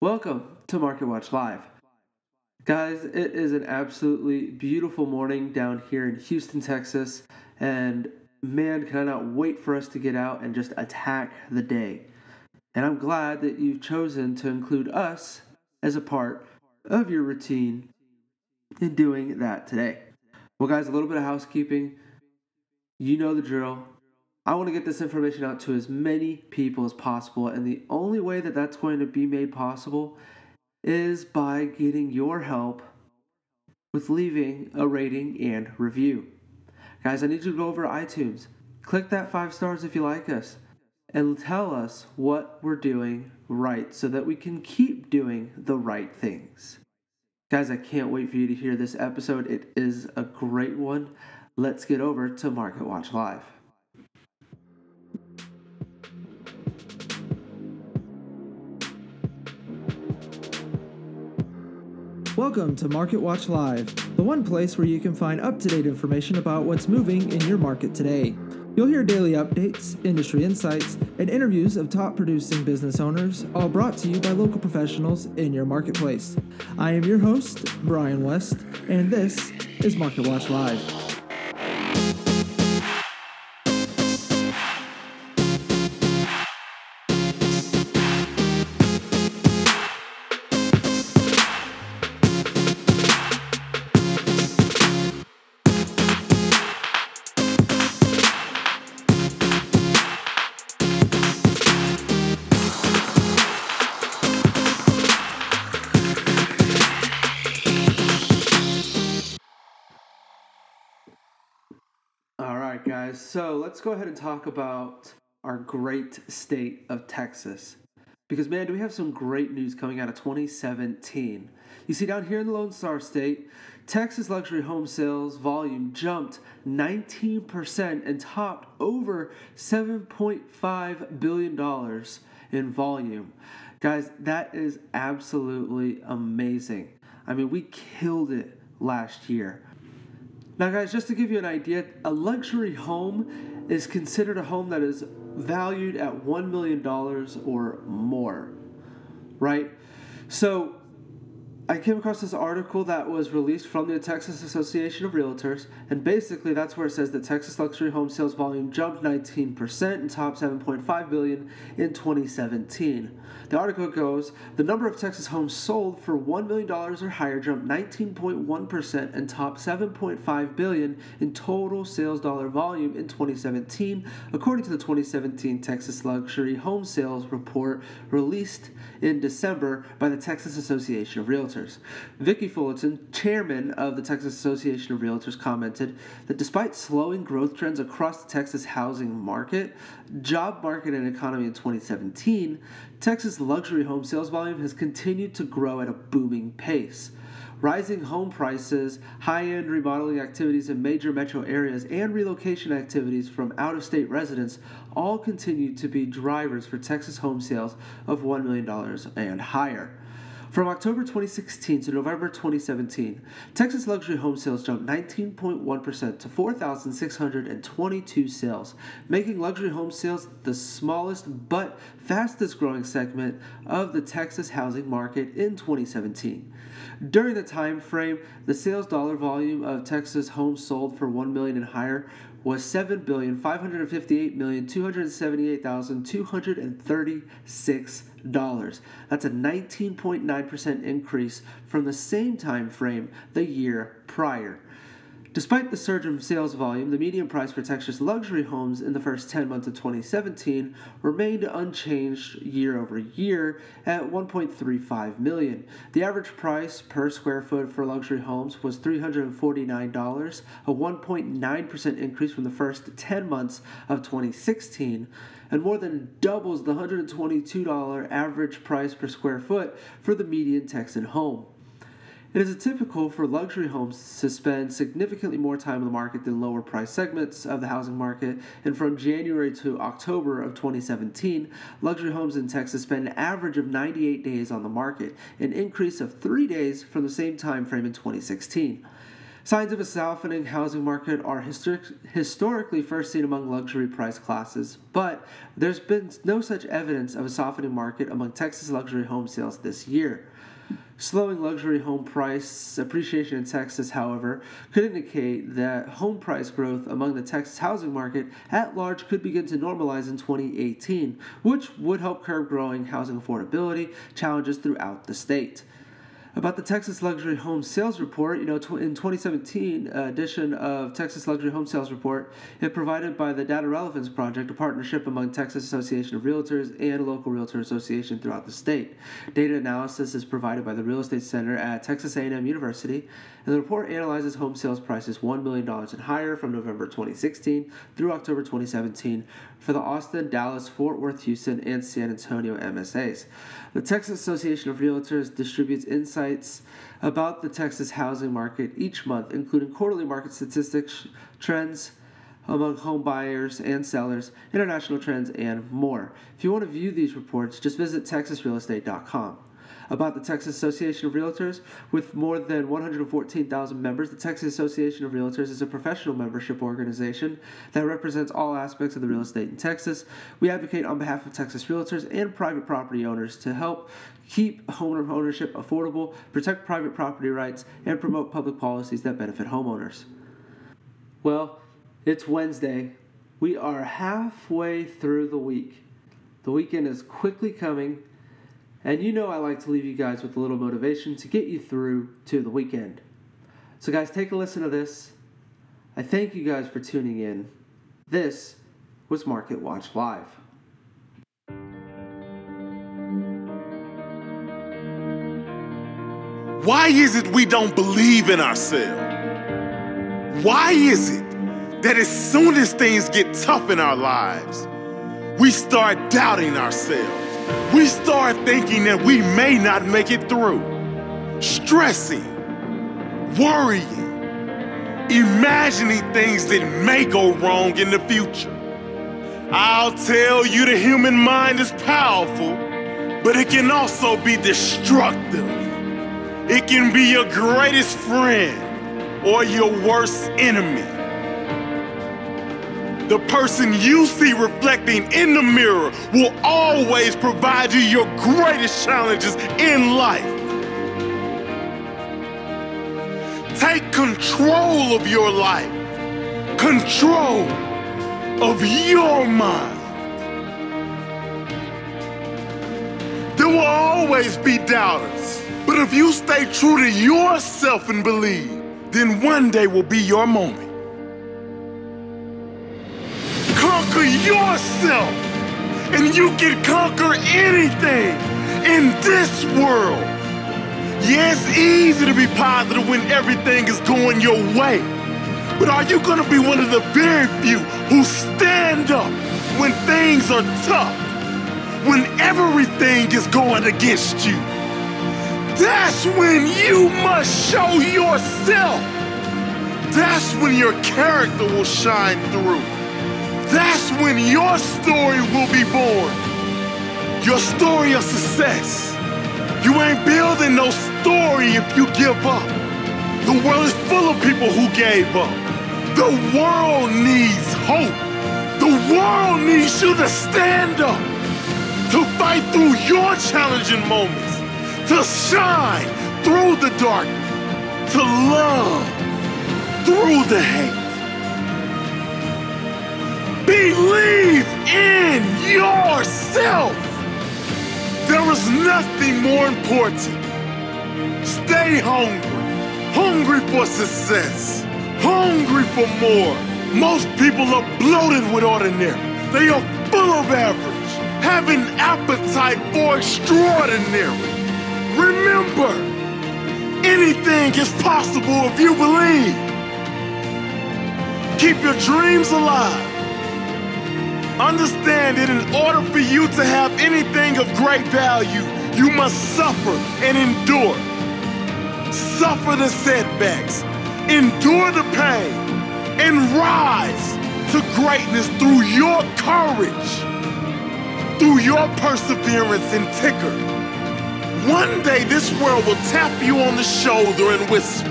Welcome to Market Watch Live. Guys, it is an absolutely beautiful morning down here in Houston, Texas, and man, can I not wait for us to get out and just attack the day. And I'm glad that you've chosen to include us as a part of your routine in doing that today. Well, guys, a little bit of housekeeping. You know the drill. I want to get this information out to as many people as possible, and the only way that that's going to be made possible is by getting your help with leaving a rating and review. Guys, I need you to go over to iTunes, click that five stars if you like us, and tell us what we're doing right so that we can keep doing the right things. Guys, I can't wait for you to hear this episode. It is a great one. Let's get over to Market Watch Live. Welcome to Market Watch Live, the one place where you can find up to date information about what's moving in your market today. You'll hear daily updates, industry insights, and interviews of top producing business owners, all brought to you by local professionals in your marketplace. I am your host, Brian West, and this is Market Watch Live. So let's go ahead and talk about our great state of Texas. Because, man, do we have some great news coming out of 2017. You see, down here in the Lone Star State, Texas luxury home sales volume jumped 19% and topped over $7.5 billion in volume. Guys, that is absolutely amazing. I mean, we killed it last year. Now, guys, just to give you an idea, a luxury home is considered a home that is valued at $1 million or more, right? So, I came across this article that was released from the Texas Association of Realtors, and basically that's where it says that Texas luxury home sales volume jumped 19% and topped 7.5 billion in 2017. The article goes, the number of Texas homes sold for $1 million or higher jumped 19.1% and topped 7.5 billion in total sales dollar volume in 2017, according to the 2017 Texas Luxury Home Sales Report released in December by the Texas Association of Realtors. Vicki Fullerton, chairman of the Texas Association of Realtors, commented that despite slowing growth trends across the Texas housing market, job market, and economy in 2017, Texas luxury home sales volume has continued to grow at a booming pace. Rising home prices, high end remodeling activities in major metro areas, and relocation activities from out of state residents all continue to be drivers for Texas home sales of $1 million and higher. From October 2016 to November 2017, Texas luxury home sales jumped 19.1% to 4,622 sales, making luxury home sales the smallest but fastest growing segment of the Texas housing market in 2017. During the time frame, the sales dollar volume of Texas homes sold for 1 million and higher was seven billion five hundred fifty-eight million two hundred seventy-eight thousand two hundred and thirty-six dollars. That's a 19.9% increase from the same time frame the year prior. Despite the surge in sales volume, the median price for Texas luxury homes in the first 10 months of 2017 remained unchanged year over year at 1.35 million. The average price per square foot for luxury homes was $349, a 1.9% increase from the first 10 months of 2016 and more than doubles the $122 average price per square foot for the median Texan home. It is typical for luxury homes to spend significantly more time in the market than lower price segments of the housing market, and from January to October of 2017, luxury homes in Texas spend an average of 98 days on the market, an increase of 3 days from the same time frame in 2016. Signs of a softening housing market are historic, historically first seen among luxury price classes, but there's been no such evidence of a softening market among Texas luxury home sales this year. Slowing luxury home price appreciation in Texas, however, could indicate that home price growth among the Texas housing market at large could begin to normalize in 2018, which would help curb growing housing affordability challenges throughout the state about the Texas Luxury Home Sales Report. You know, tw- in 2017 uh, edition of Texas Luxury Home Sales Report, it provided by the Data Relevance Project, a partnership among Texas Association of Realtors and local realtor association throughout the state. Data analysis is provided by the Real Estate Center at Texas A&M University, and the report analyzes home sales prices $1 million and higher from November 2016 through October 2017 for the Austin, Dallas, Fort Worth, Houston, and San Antonio MSAs. The Texas Association of Realtors distributes insights about the Texas housing market each month, including quarterly market statistics, trends, among home buyers and sellers, international trends, and more. If you want to view these reports, just visit texasrealestate.com about the Texas Association of Realtors. With more than 114,000 members, the Texas Association of Realtors is a professional membership organization that represents all aspects of the real estate in Texas. We advocate on behalf of Texas realtors and private property owners to help keep home ownership affordable, protect private property rights, and promote public policies that benefit homeowners. Well, it's Wednesday. We are halfway through the week. The weekend is quickly coming, and you know I like to leave you guys with a little motivation to get you through to the weekend. So, guys, take a listen to this. I thank you guys for tuning in. This was Market Watch Live. Why is it we don't believe in ourselves? Why is it that as soon as things get tough in our lives, we start doubting ourselves? We start thinking that we may not make it through, stressing, worrying, imagining things that may go wrong in the future. I'll tell you the human mind is powerful, but it can also be destructive. It can be your greatest friend or your worst enemy. The person you see reflecting in the mirror will always provide you your greatest challenges in life. Take control of your life, control of your mind. There will always be doubters, but if you stay true to yourself and believe, then one day will be your moment. Yourself, and you can conquer anything in this world. Yeah, it's easy to be positive when everything is going your way. But are you going to be one of the very few who stand up when things are tough, when everything is going against you? That's when you must show yourself. That's when your character will shine through. That's when your story will be born. Your story of success. You ain't building no story if you give up. The world is full of people who gave up. The world needs hope. The world needs you to stand up, to fight through your challenging moments, to shine through the dark, to love through the hate. Believe in yourself. There is nothing more important. Stay hungry, hungry for success, hungry for more. Most people are bloated with ordinary. They are full of average, have an appetite for extraordinary. Remember, anything is possible if you believe. Keep your dreams alive. Understand that in order for you to have anything of great value, you must suffer and endure. Suffer the setbacks, endure the pain, and rise to greatness through your courage, through your perseverance and ticker. One day this world will tap you on the shoulder and whisper,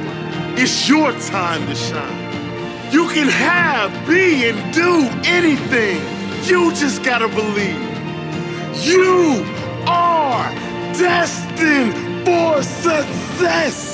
It's your time to shine. You can have, be, and do anything. You just gotta believe. You are destined for success.